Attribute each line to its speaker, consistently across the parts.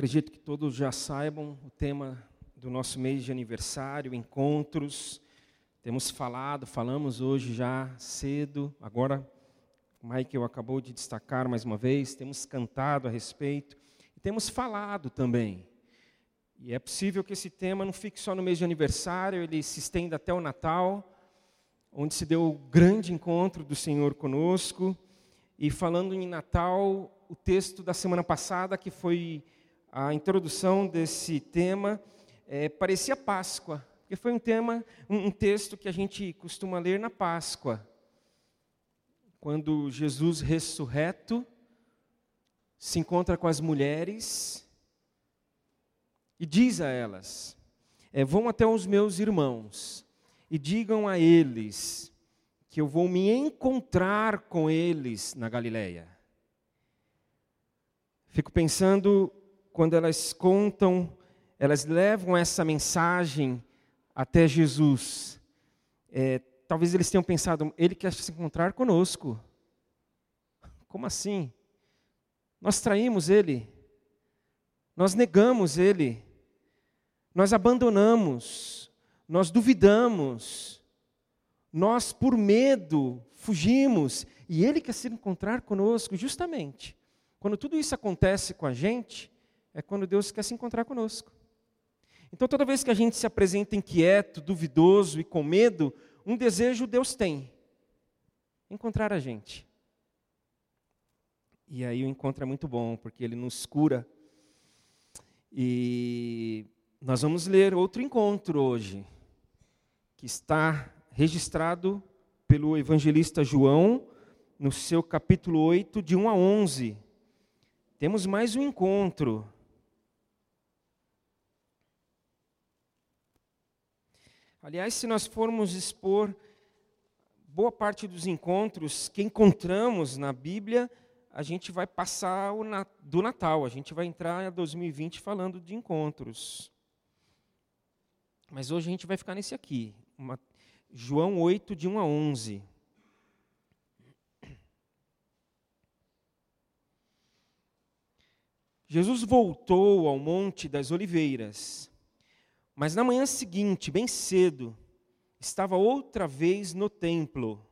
Speaker 1: Acredito que todos já saibam o tema do nosso mês de aniversário, encontros. Temos falado, falamos hoje já cedo, agora o Michael acabou de destacar mais uma vez, temos cantado a respeito e temos falado também. E é possível que esse tema não fique só no mês de aniversário, ele se estenda até o Natal, onde se deu o grande encontro do Senhor conosco. E falando em Natal, o texto da semana passada, que foi a introdução desse tema é, parecia Páscoa, porque foi um tema, um, um texto que a gente costuma ler na Páscoa, quando Jesus ressurreto se encontra com as mulheres e diz a elas: é, vão até os meus irmãos e digam a eles que eu vou me encontrar com eles na Galileia. Fico pensando quando elas contam, elas levam essa mensagem até Jesus. É, talvez eles tenham pensado, ele quer se encontrar conosco. Como assim? Nós traímos ele, nós negamos ele, nós abandonamos, nós duvidamos, nós por medo fugimos, e ele quer se encontrar conosco, justamente. Quando tudo isso acontece com a gente, é quando Deus quer se encontrar conosco. Então, toda vez que a gente se apresenta inquieto, duvidoso e com medo, um desejo Deus tem: encontrar a gente. E aí o encontro é muito bom, porque ele nos cura. E nós vamos ler outro encontro hoje, que está registrado pelo evangelista João, no seu capítulo 8, de 1 a 11. Temos mais um encontro Aliás, se nós formos expor boa parte dos encontros que encontramos na Bíblia, a gente vai passar o do Natal, a gente vai entrar em 2020 falando de encontros. Mas hoje a gente vai ficar nesse aqui, uma, João 8, de 1 a 11. Jesus voltou ao Monte das Oliveiras. Mas na manhã seguinte, bem cedo, estava outra vez no templo.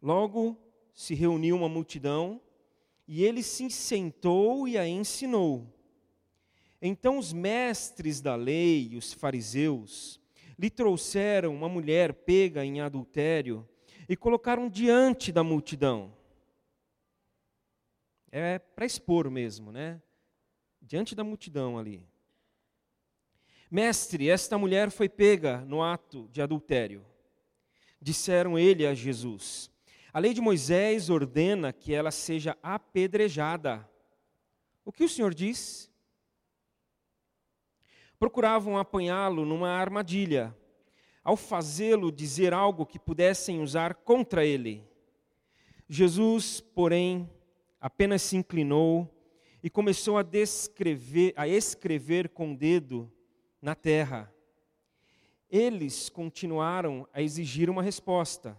Speaker 1: Logo se reuniu uma multidão e ele se sentou e a ensinou. Então os mestres da lei, os fariseus, lhe trouxeram uma mulher pega em adultério e colocaram diante da multidão. É para expor mesmo, né? Diante da multidão ali. Mestre, esta mulher foi pega no ato de adultério. Disseram ele a Jesus: A lei de Moisés ordena que ela seja apedrejada. O que o Senhor diz? Procuravam apanhá-lo numa armadilha, ao fazê-lo dizer algo que pudessem usar contra ele. Jesus, porém, apenas se inclinou e começou a descrever, a escrever com o dedo na terra. Eles continuaram a exigir uma resposta,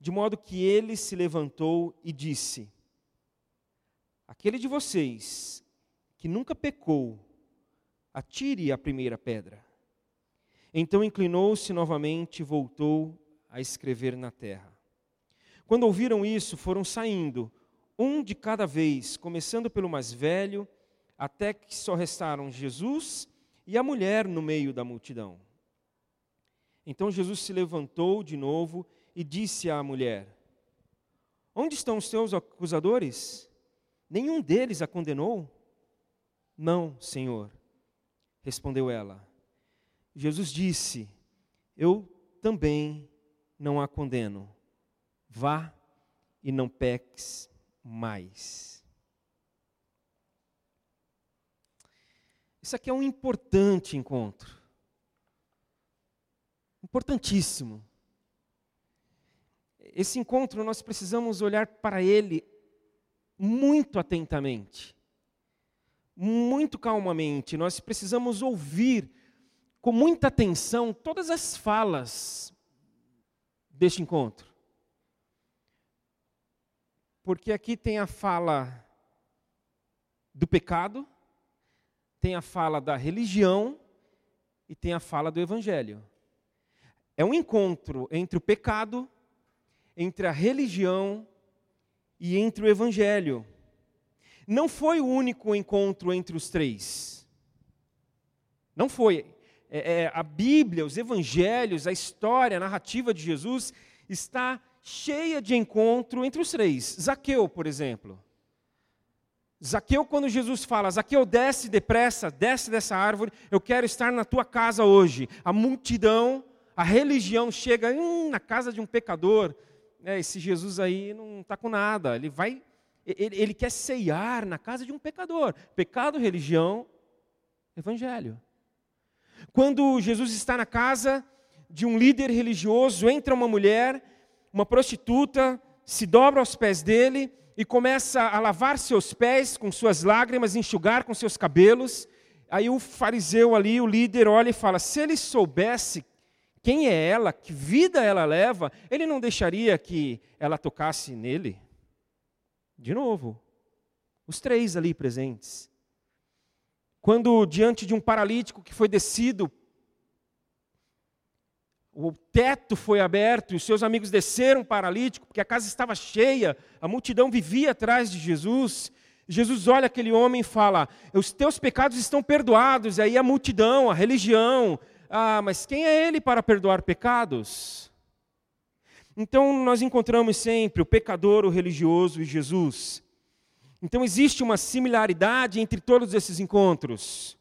Speaker 1: de modo que ele se levantou e disse: Aquele de vocês que nunca pecou, atire a primeira pedra. Então inclinou-se novamente e voltou a escrever na terra. Quando ouviram isso, foram saindo, um de cada vez, começando pelo mais velho, até que só restaram Jesus e a mulher no meio da multidão. Então Jesus se levantou de novo e disse à mulher: Onde estão os teus acusadores? Nenhum deles a condenou? Não, Senhor, respondeu ela. Jesus disse: Eu também não a condeno. Vá e não peques mais. Isso aqui é um importante encontro. Importantíssimo. Esse encontro nós precisamos olhar para ele muito atentamente, muito calmamente. Nós precisamos ouvir com muita atenção todas as falas deste encontro. Porque aqui tem a fala do pecado, tem a fala da religião e tem a fala do evangelho. É um encontro entre o pecado, entre a religião e entre o evangelho. Não foi o único encontro entre os três. Não foi. É, é, a Bíblia, os evangelhos, a história, a narrativa de Jesus está cheia de encontro entre os três. Zaqueu, por exemplo. Zaqueu, quando Jesus fala, Zaqueu, desce depressa, desce dessa árvore, eu quero estar na tua casa hoje. A multidão, a religião chega hum, na casa de um pecador. É, esse Jesus aí não está com nada, ele vai, ele, ele quer ceiar na casa de um pecador. Pecado, religião, evangelho. Quando Jesus está na casa de um líder religioso, entra uma mulher, uma prostituta, se dobra aos pés dele, e começa a lavar seus pés com suas lágrimas, enxugar com seus cabelos. Aí o fariseu ali, o líder, olha e fala: se ele soubesse quem é ela, que vida ela leva, ele não deixaria que ela tocasse nele? De novo, os três ali presentes. Quando diante de um paralítico que foi descido o teto foi aberto e os seus amigos desceram paralítico, porque a casa estava cheia, a multidão vivia atrás de Jesus. Jesus olha aquele homem e fala: Os teus pecados estão perdoados. E aí a multidão, a religião, ah, mas quem é ele para perdoar pecados? Então nós encontramos sempre o pecador, o religioso e Jesus. Então existe uma similaridade entre todos esses encontros.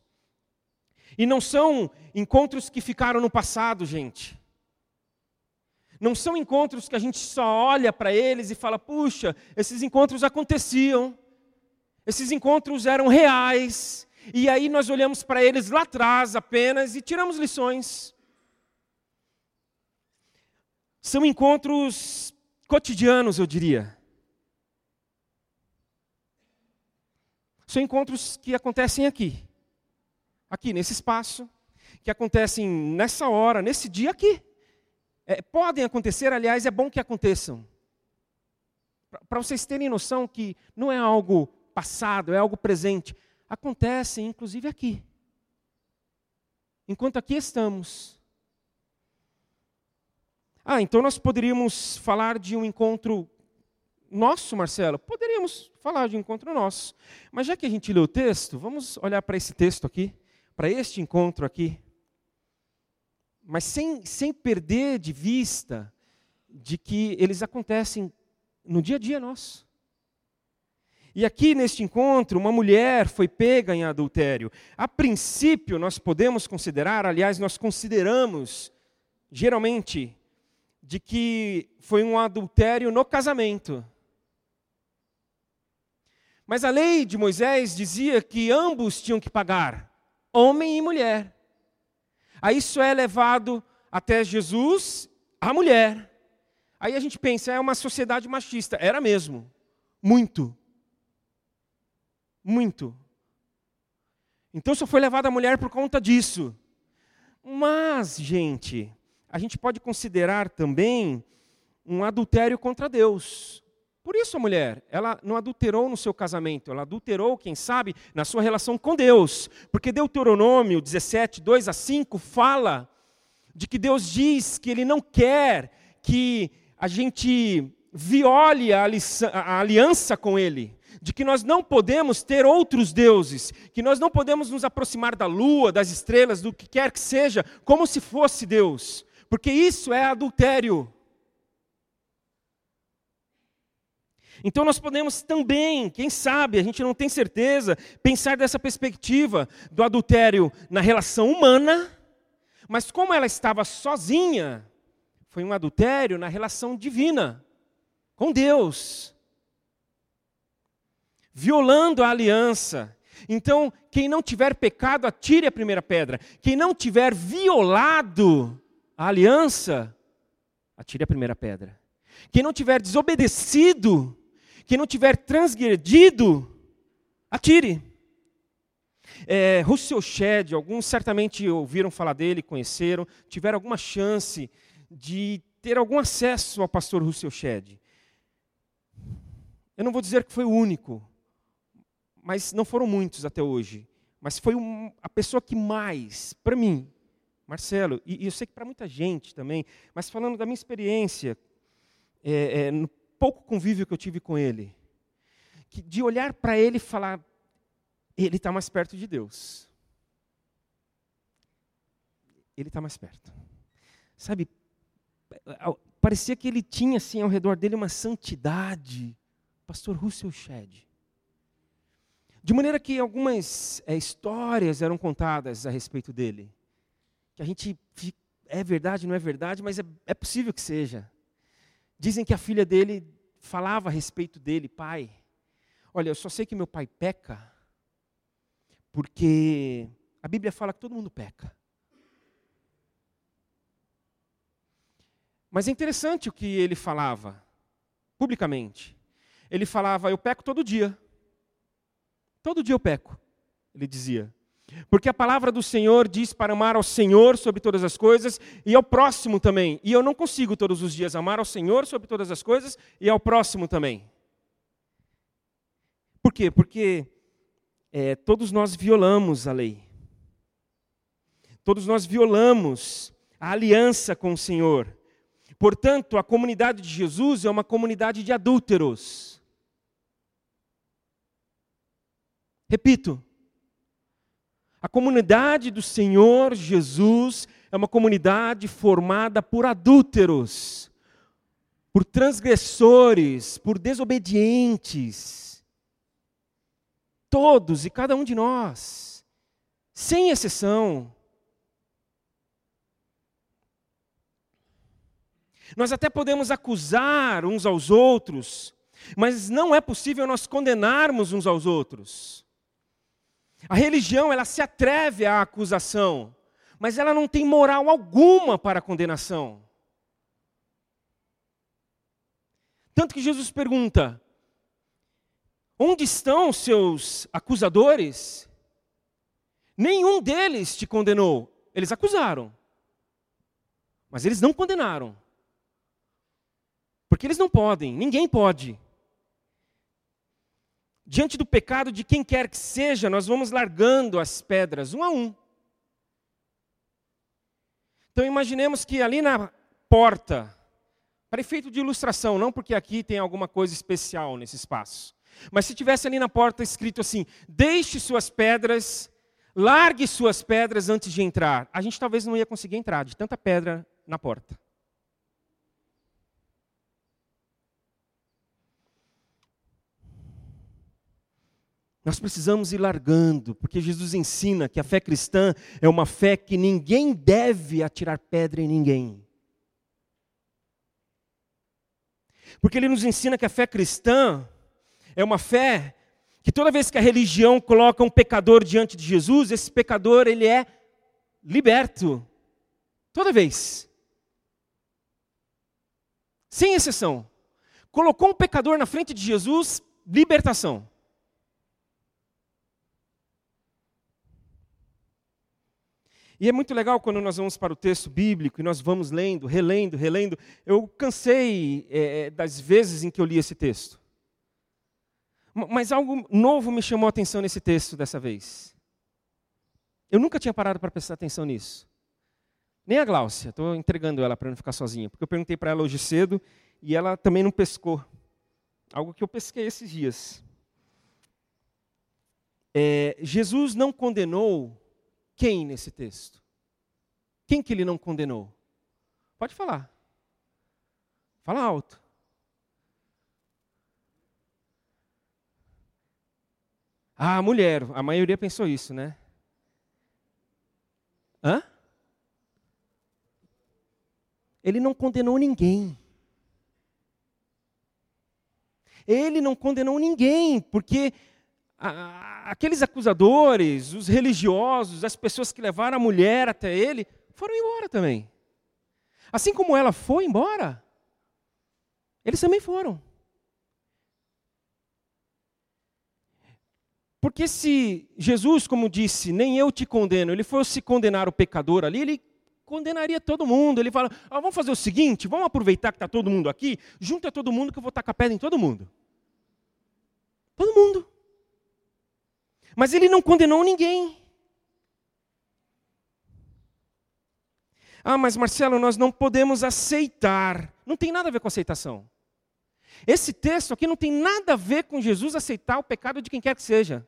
Speaker 1: E não são encontros que ficaram no passado, gente. Não são encontros que a gente só olha para eles e fala: puxa, esses encontros aconteciam, esses encontros eram reais, e aí nós olhamos para eles lá atrás apenas e tiramos lições. São encontros cotidianos, eu diria. São encontros que acontecem aqui, aqui nesse espaço, que acontecem nessa hora, nesse dia aqui. É, podem acontecer, aliás, é bom que aconteçam. Para vocês terem noção que não é algo passado, é algo presente. Acontecem, inclusive, aqui. Enquanto aqui estamos. Ah, então nós poderíamos falar de um encontro nosso, Marcelo? Poderíamos falar de um encontro nosso. Mas já que a gente leu o texto, vamos olhar para esse texto aqui, para este encontro aqui mas sem, sem perder de vista de que eles acontecem no dia a dia nosso. E aqui neste encontro, uma mulher foi pega em adultério. A princípio, nós podemos considerar, aliás, nós consideramos, geralmente, de que foi um adultério no casamento. Mas a lei de Moisés dizia que ambos tinham que pagar, homem e mulher. Aí isso é levado até Jesus, a mulher. Aí a gente pensa, é uma sociedade machista. Era mesmo. Muito. Muito. Então só foi levada a mulher por conta disso. Mas, gente, a gente pode considerar também um adultério contra Deus. Por isso a mulher, ela não adulterou no seu casamento, ela adulterou, quem sabe, na sua relação com Deus. Porque Deuteronômio 17, 2 a 5 fala de que Deus diz que Ele não quer que a gente viole a, a aliança com Ele. De que nós não podemos ter outros deuses, que nós não podemos nos aproximar da lua, das estrelas, do que quer que seja, como se fosse Deus. Porque isso é adultério. Então nós podemos também, quem sabe, a gente não tem certeza, pensar dessa perspectiva do adultério na relação humana, mas como ela estava sozinha, foi um adultério na relação divina, com Deus. Violando a aliança. Então, quem não tiver pecado, atire a primeira pedra. Quem não tiver violado a aliança, atire a primeira pedra. Quem não tiver desobedecido quem não tiver transgredido, atire. É, Russell Shedd, alguns certamente ouviram falar dele, conheceram, tiveram alguma chance de ter algum acesso ao pastor Russell Shedd. Eu não vou dizer que foi o único, mas não foram muitos até hoje. mas foi um, a pessoa que mais, para mim, Marcelo, e, e, eu sei que para muita gente também, mas falando da minha experiência, é, é, no pouco convívio que eu tive com ele, que, de olhar para ele e falar, ele está mais perto de Deus. Ele está mais perto. Sabe, parecia que ele tinha assim ao redor dele uma santidade. Pastor Russell Shedd. De maneira que algumas é, histórias eram contadas a respeito dele. Que a gente é verdade, não é verdade, mas é, é possível que seja. Dizem que a filha dele falava a respeito dele, pai. Olha, eu só sei que meu pai peca, porque a Bíblia fala que todo mundo peca. Mas é interessante o que ele falava, publicamente. Ele falava: Eu peco todo dia. Todo dia eu peco, ele dizia. Porque a palavra do Senhor diz para amar ao Senhor sobre todas as coisas e ao próximo também. E eu não consigo todos os dias amar ao Senhor sobre todas as coisas e ao próximo também. Por quê? Porque é, todos nós violamos a lei. Todos nós violamos a aliança com o Senhor. Portanto, a comunidade de Jesus é uma comunidade de adúlteros. Repito, a comunidade do Senhor Jesus é uma comunidade formada por adúlteros, por transgressores, por desobedientes. Todos e cada um de nós, sem exceção. Nós até podemos acusar uns aos outros, mas não é possível nós condenarmos uns aos outros. A religião, ela se atreve à acusação, mas ela não tem moral alguma para a condenação. Tanto que Jesus pergunta: Onde estão seus acusadores? Nenhum deles te condenou. Eles acusaram. Mas eles não condenaram. Porque eles não podem, ninguém pode. Diante do pecado de quem quer que seja, nós vamos largando as pedras um a um. Então imaginemos que ali na porta, para efeito de ilustração, não porque aqui tem alguma coisa especial nesse espaço, mas se tivesse ali na porta escrito assim: deixe suas pedras, largue suas pedras antes de entrar, a gente talvez não ia conseguir entrar de tanta pedra na porta. Nós precisamos ir largando, porque Jesus ensina que a fé cristã é uma fé que ninguém deve atirar pedra em ninguém. Porque ele nos ensina que a fé cristã é uma fé que toda vez que a religião coloca um pecador diante de Jesus, esse pecador ele é liberto. Toda vez. Sem exceção. Colocou um pecador na frente de Jesus, libertação. E é muito legal quando nós vamos para o texto bíblico e nós vamos lendo, relendo, relendo. Eu cansei é, é das vezes em que eu li esse texto. Mas algo novo me chamou a atenção nesse texto dessa vez. Eu nunca tinha parado para prestar atenção nisso. Nem a Gláucia, estou entregando ela para não ficar sozinha, porque eu perguntei para ela hoje cedo e ela também não pescou. Algo que eu pesquei esses dias. É, Jesus não condenou quem nesse texto? Quem que ele não condenou? Pode falar. Fala alto. Ah, mulher. A maioria pensou isso, né? Hã? Ele não condenou ninguém. Ele não condenou ninguém, porque aqueles acusadores, os religiosos, as pessoas que levaram a mulher até ele, foram embora também. Assim como ela foi embora, eles também foram. Porque se Jesus, como disse, nem eu te condeno, ele fosse condenar o pecador ali, ele condenaria todo mundo. Ele fala: ah, vamos fazer o seguinte, vamos aproveitar que está todo mundo aqui, junta todo mundo que eu vou tacar pedra em todo mundo. Todo mundo. Mas ele não condenou ninguém. Ah, mas Marcelo, nós não podemos aceitar. Não tem nada a ver com aceitação. Esse texto aqui não tem nada a ver com Jesus aceitar o pecado de quem quer que seja.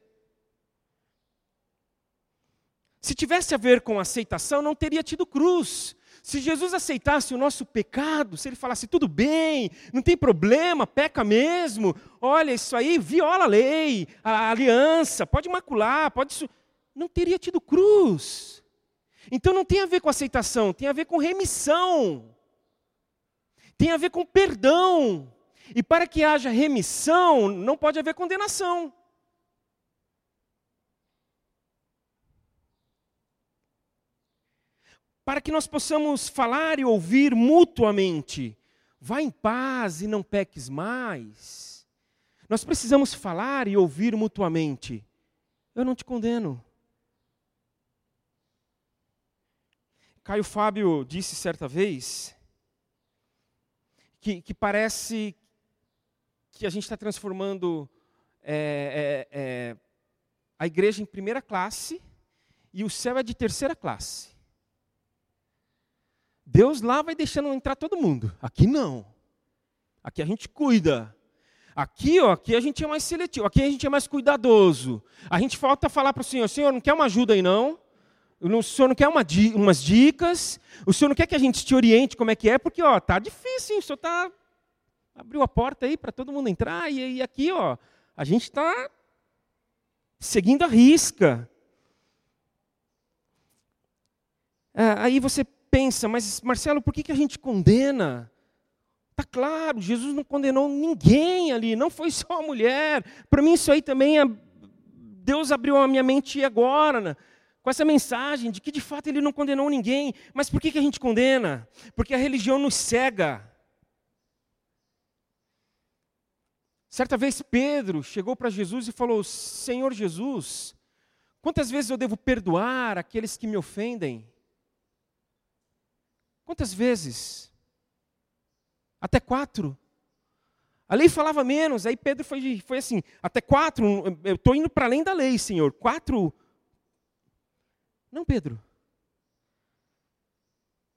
Speaker 1: Se tivesse a ver com aceitação, não teria tido cruz. Se Jesus aceitasse o nosso pecado, se ele falasse tudo bem, não tem problema, peca mesmo, olha, isso aí viola a lei, a aliança, pode macular, pode. Não teria tido cruz. Então não tem a ver com aceitação, tem a ver com remissão, tem a ver com perdão. E para que haja remissão, não pode haver condenação. Para que nós possamos falar e ouvir mutuamente, vá em paz e não peques mais. Nós precisamos falar e ouvir mutuamente. Eu não te condeno. Caio Fábio disse certa vez que, que parece que a gente está transformando é, é, é, a igreja em primeira classe e o céu é de terceira classe. Deus lá vai deixando entrar todo mundo. Aqui não. Aqui a gente cuida. Aqui, ó, aqui a gente é mais seletivo. Aqui a gente é mais cuidadoso. A gente falta falar para o Senhor: Senhor, não quer uma ajuda aí não? O Senhor não quer uma, umas dicas? O Senhor não quer que a gente te oriente como é que é? Porque, ó, tá difícil, hein? O Senhor está abriu a porta aí para todo mundo entrar, e, e aqui, ó, a gente está seguindo a risca. É, aí você pensa, mas Marcelo, por que, que a gente condena? Está claro, Jesus não condenou ninguém ali, não foi só a mulher. Para mim, isso aí também é. Deus abriu a minha mente agora, né? com essa mensagem de que de fato ele não condenou ninguém. Mas por que, que a gente condena? Porque a religião nos cega. Certa vez Pedro chegou para Jesus e falou: Senhor Jesus, quantas vezes eu devo perdoar aqueles que me ofendem? Quantas vezes? Até quatro. A lei falava menos, aí Pedro foi, foi assim: até quatro, eu estou indo para além da lei, Senhor. Quatro. Não, Pedro.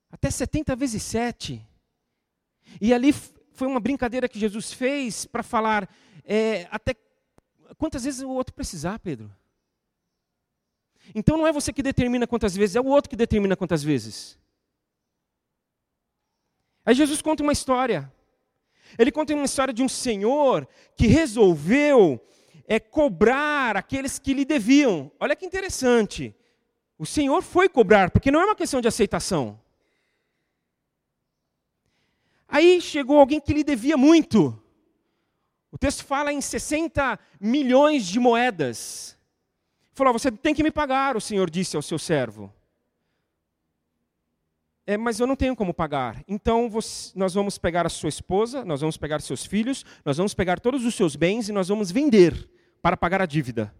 Speaker 1: Até 70 vezes sete. E ali foi uma brincadeira que Jesus fez para falar é, até quantas vezes o outro precisar, Pedro. Então não é você que determina quantas vezes, é o outro que determina quantas vezes. Aí Jesus conta uma história. Ele conta uma história de um senhor que resolveu é, cobrar aqueles que lhe deviam. Olha que interessante. O senhor foi cobrar, porque não é uma questão de aceitação. Aí chegou alguém que lhe devia muito. O texto fala em 60 milhões de moedas. Falou: Você tem que me pagar, o Senhor disse ao seu servo. É, mas eu não tenho como pagar. Então você, nós vamos pegar a sua esposa, nós vamos pegar seus filhos, nós vamos pegar todos os seus bens e nós vamos vender para pagar a dívida.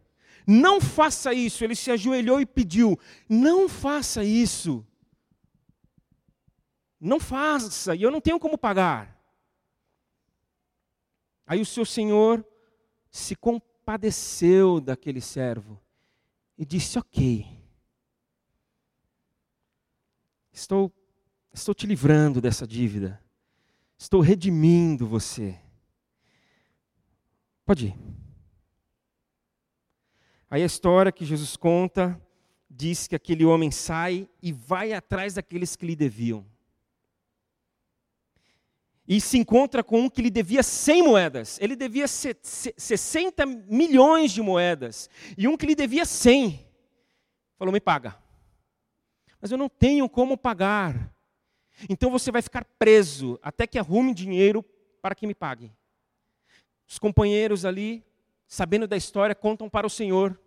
Speaker 1: Não faça isso. Ele se ajoelhou e pediu: Não faça isso. Não faça, e eu não tenho como pagar. Aí o seu senhor se compadeceu daquele servo e disse: Ok, estou, estou te livrando dessa dívida, estou redimindo você. Pode ir. Aí a história que Jesus conta diz que aquele homem sai e vai atrás daqueles que lhe deviam e se encontra com um que lhe devia 100 moedas. Ele devia 60 milhões de moedas. E um que lhe devia 100. Falou: Me paga. Mas eu não tenho como pagar. Então você vai ficar preso até que arrume dinheiro para que me pague. Os companheiros ali, sabendo da história, contam para o Senhor.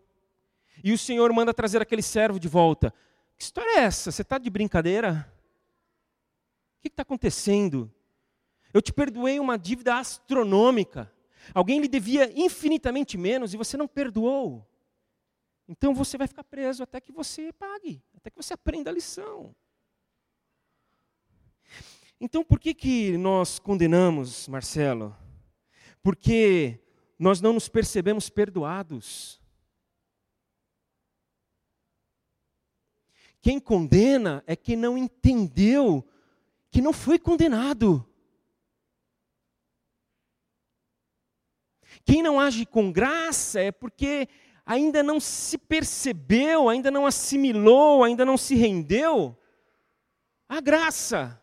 Speaker 1: E o Senhor manda trazer aquele servo de volta. Que história é essa? Você está de brincadeira? O que está acontecendo? Eu te perdoei uma dívida astronômica. Alguém lhe devia infinitamente menos e você não perdoou. Então você vai ficar preso até que você pague, até que você aprenda a lição. Então, por que, que nós condenamos, Marcelo? Porque nós não nos percebemos perdoados. Quem condena é quem não entendeu que não foi condenado. Quem não age com graça é porque ainda não se percebeu, ainda não assimilou, ainda não se rendeu à graça.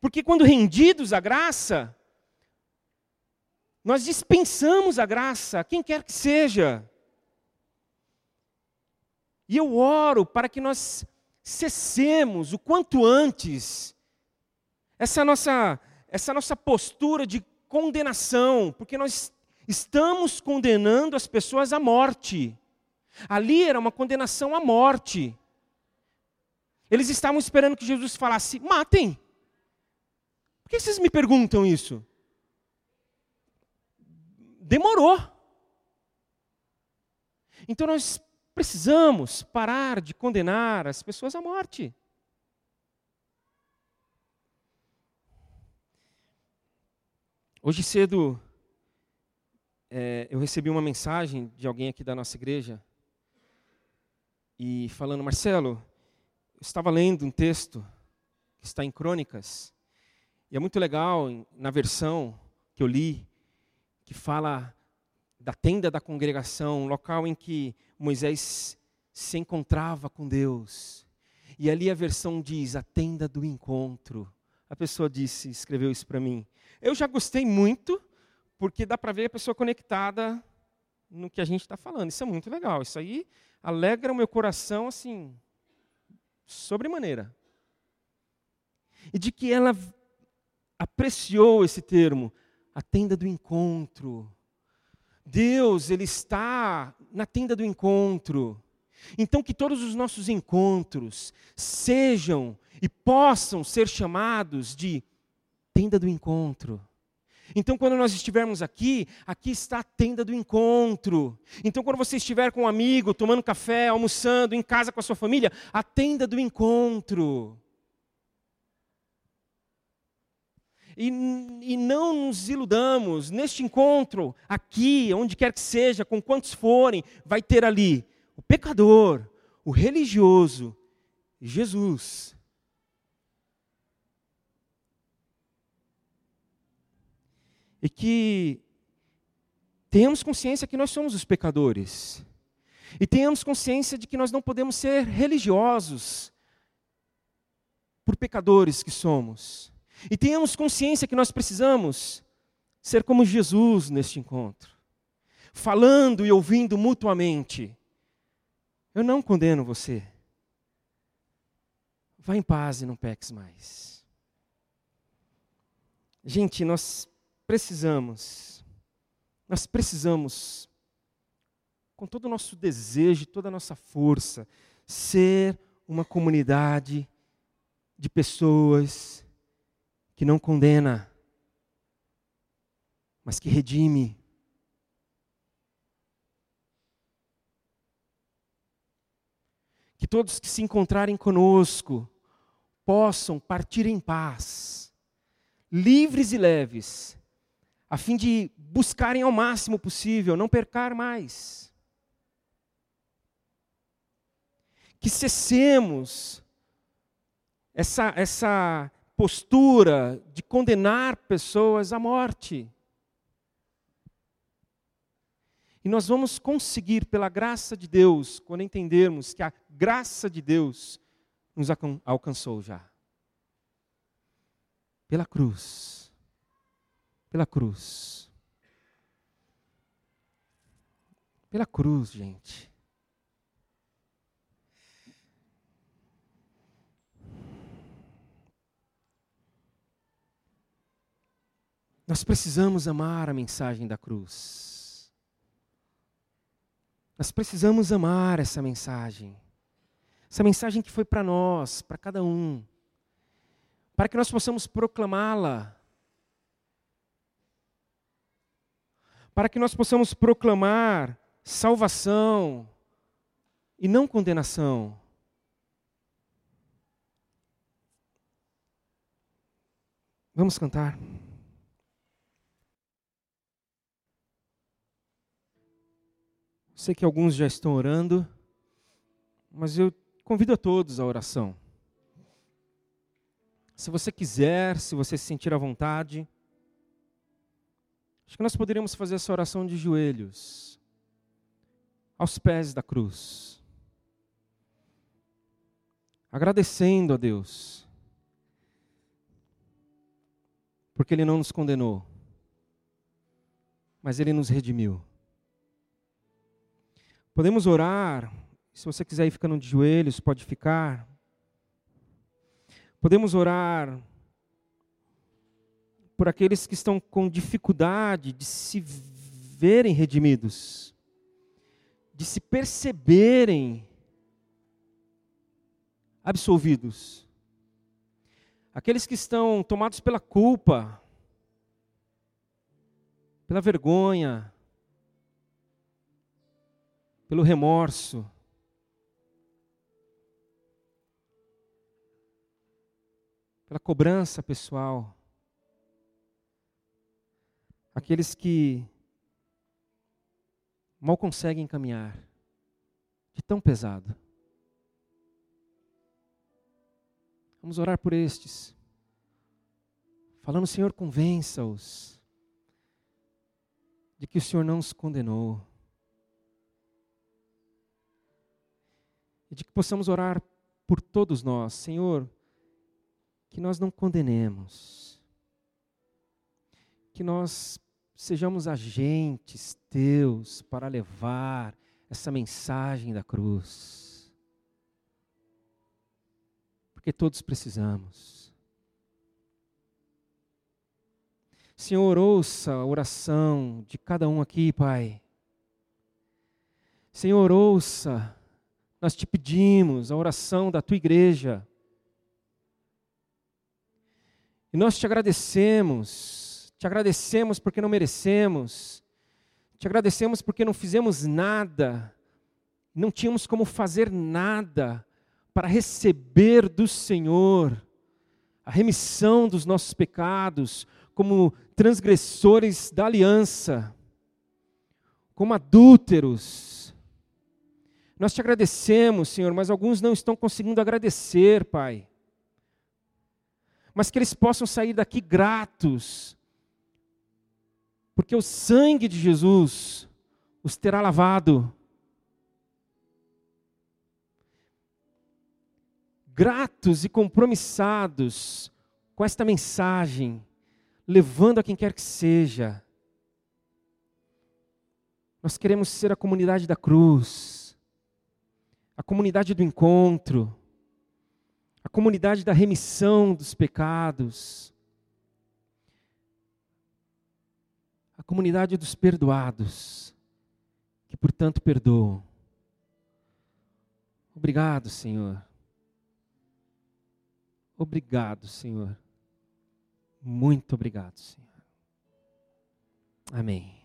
Speaker 1: Porque quando rendidos à graça, nós dispensamos a graça, quem quer que seja. E eu oro para que nós cessemos o quanto antes essa nossa, essa nossa postura de condenação, porque nós estamos condenando as pessoas à morte. Ali era uma condenação à morte. Eles estavam esperando que Jesus falasse: matem. Por que vocês me perguntam isso? Demorou. Então nós precisamos parar de condenar as pessoas à morte. Hoje cedo, é, eu recebi uma mensagem de alguém aqui da nossa igreja e falando, Marcelo, eu estava lendo um texto que está em Crônicas e é muito legal na versão que eu li que fala da tenda da congregação, um local em que Moisés se encontrava com Deus. E ali a versão diz a tenda do encontro. A pessoa disse, escreveu isso para mim. Eu já gostei muito porque dá para ver a pessoa conectada no que a gente está falando. Isso é muito legal. Isso aí alegra o meu coração, assim, sobremaneira. E de que ela apreciou esse termo, a tenda do encontro. Deus, Ele está na tenda do encontro. Então, que todos os nossos encontros sejam e possam ser chamados de tenda do encontro. Então, quando nós estivermos aqui, aqui está a tenda do encontro. Então, quando você estiver com um amigo, tomando café, almoçando, em casa com a sua família, a tenda do encontro. E, e não nos iludamos, neste encontro, aqui, onde quer que seja, com quantos forem, vai ter ali o pecador, o religioso, Jesus. e que tenhamos consciência que nós somos os pecadores. E tenhamos consciência de que nós não podemos ser religiosos por pecadores que somos. E tenhamos consciência que nós precisamos ser como Jesus neste encontro, falando e ouvindo mutuamente. Eu não condeno você. Vá em paz e não peques mais. Gente, nós precisamos, nós precisamos, com todo o nosso desejo, toda a nossa força, ser uma comunidade de pessoas que não condena, mas que redime. Que todos que se encontrarem conosco possam partir em paz, livres e leves, a fim de buscarem ao máximo possível, não percar mais. Que cessemos essa, essa postura de condenar pessoas à morte. E nós vamos conseguir, pela graça de Deus, quando entendermos que a graça de Deus nos alcançou já. Pela cruz pela cruz. Pela cruz, gente. Nós precisamos amar a mensagem da cruz. Nós precisamos amar essa mensagem. Essa mensagem que foi para nós, para cada um. Para que nós possamos proclamá-la para que nós possamos proclamar salvação e não condenação. Vamos cantar. Sei que alguns já estão orando, mas eu convido a todos à oração. Se você quiser, se você se sentir à vontade, acho que nós poderíamos fazer essa oração de joelhos, aos pés da cruz, agradecendo a Deus, porque Ele não nos condenou, mas Ele nos redimiu. Podemos orar se você quiser ir ficando de joelhos, pode ficar. Podemos orar por aqueles que estão com dificuldade de se verem redimidos, de se perceberem absolvidos. Aqueles que estão tomados pela culpa, pela vergonha, pelo remorso. pela cobrança pessoal. Aqueles que mal conseguem caminhar, de tão pesado. Vamos orar por estes. Falando, Senhor, convença-os de que o Senhor não os condenou. E de que possamos orar por todos nós, Senhor que nós não condenemos, que nós sejamos agentes teus para levar essa mensagem da cruz. Porque todos precisamos. Senhor, ouça a oração de cada um aqui, Pai. Senhor, ouça, nós te pedimos a oração da tua igreja e nós te agradecemos, te agradecemos porque não merecemos, te agradecemos porque não fizemos nada, não tínhamos como fazer nada para receber do Senhor a remissão dos nossos pecados, como transgressores da aliança, como adúlteros. Nós te agradecemos, Senhor, mas alguns não estão conseguindo agradecer, Pai mas que eles possam sair daqui gratos, porque o sangue de Jesus os terá lavado. Gratos e compromissados com esta mensagem, levando a quem quer que seja. Nós queremos ser a comunidade da cruz, a comunidade do encontro, a comunidade da remissão dos pecados, a comunidade dos perdoados, que portanto perdoam. Obrigado, Senhor. Obrigado, Senhor. Muito obrigado, Senhor. Amém.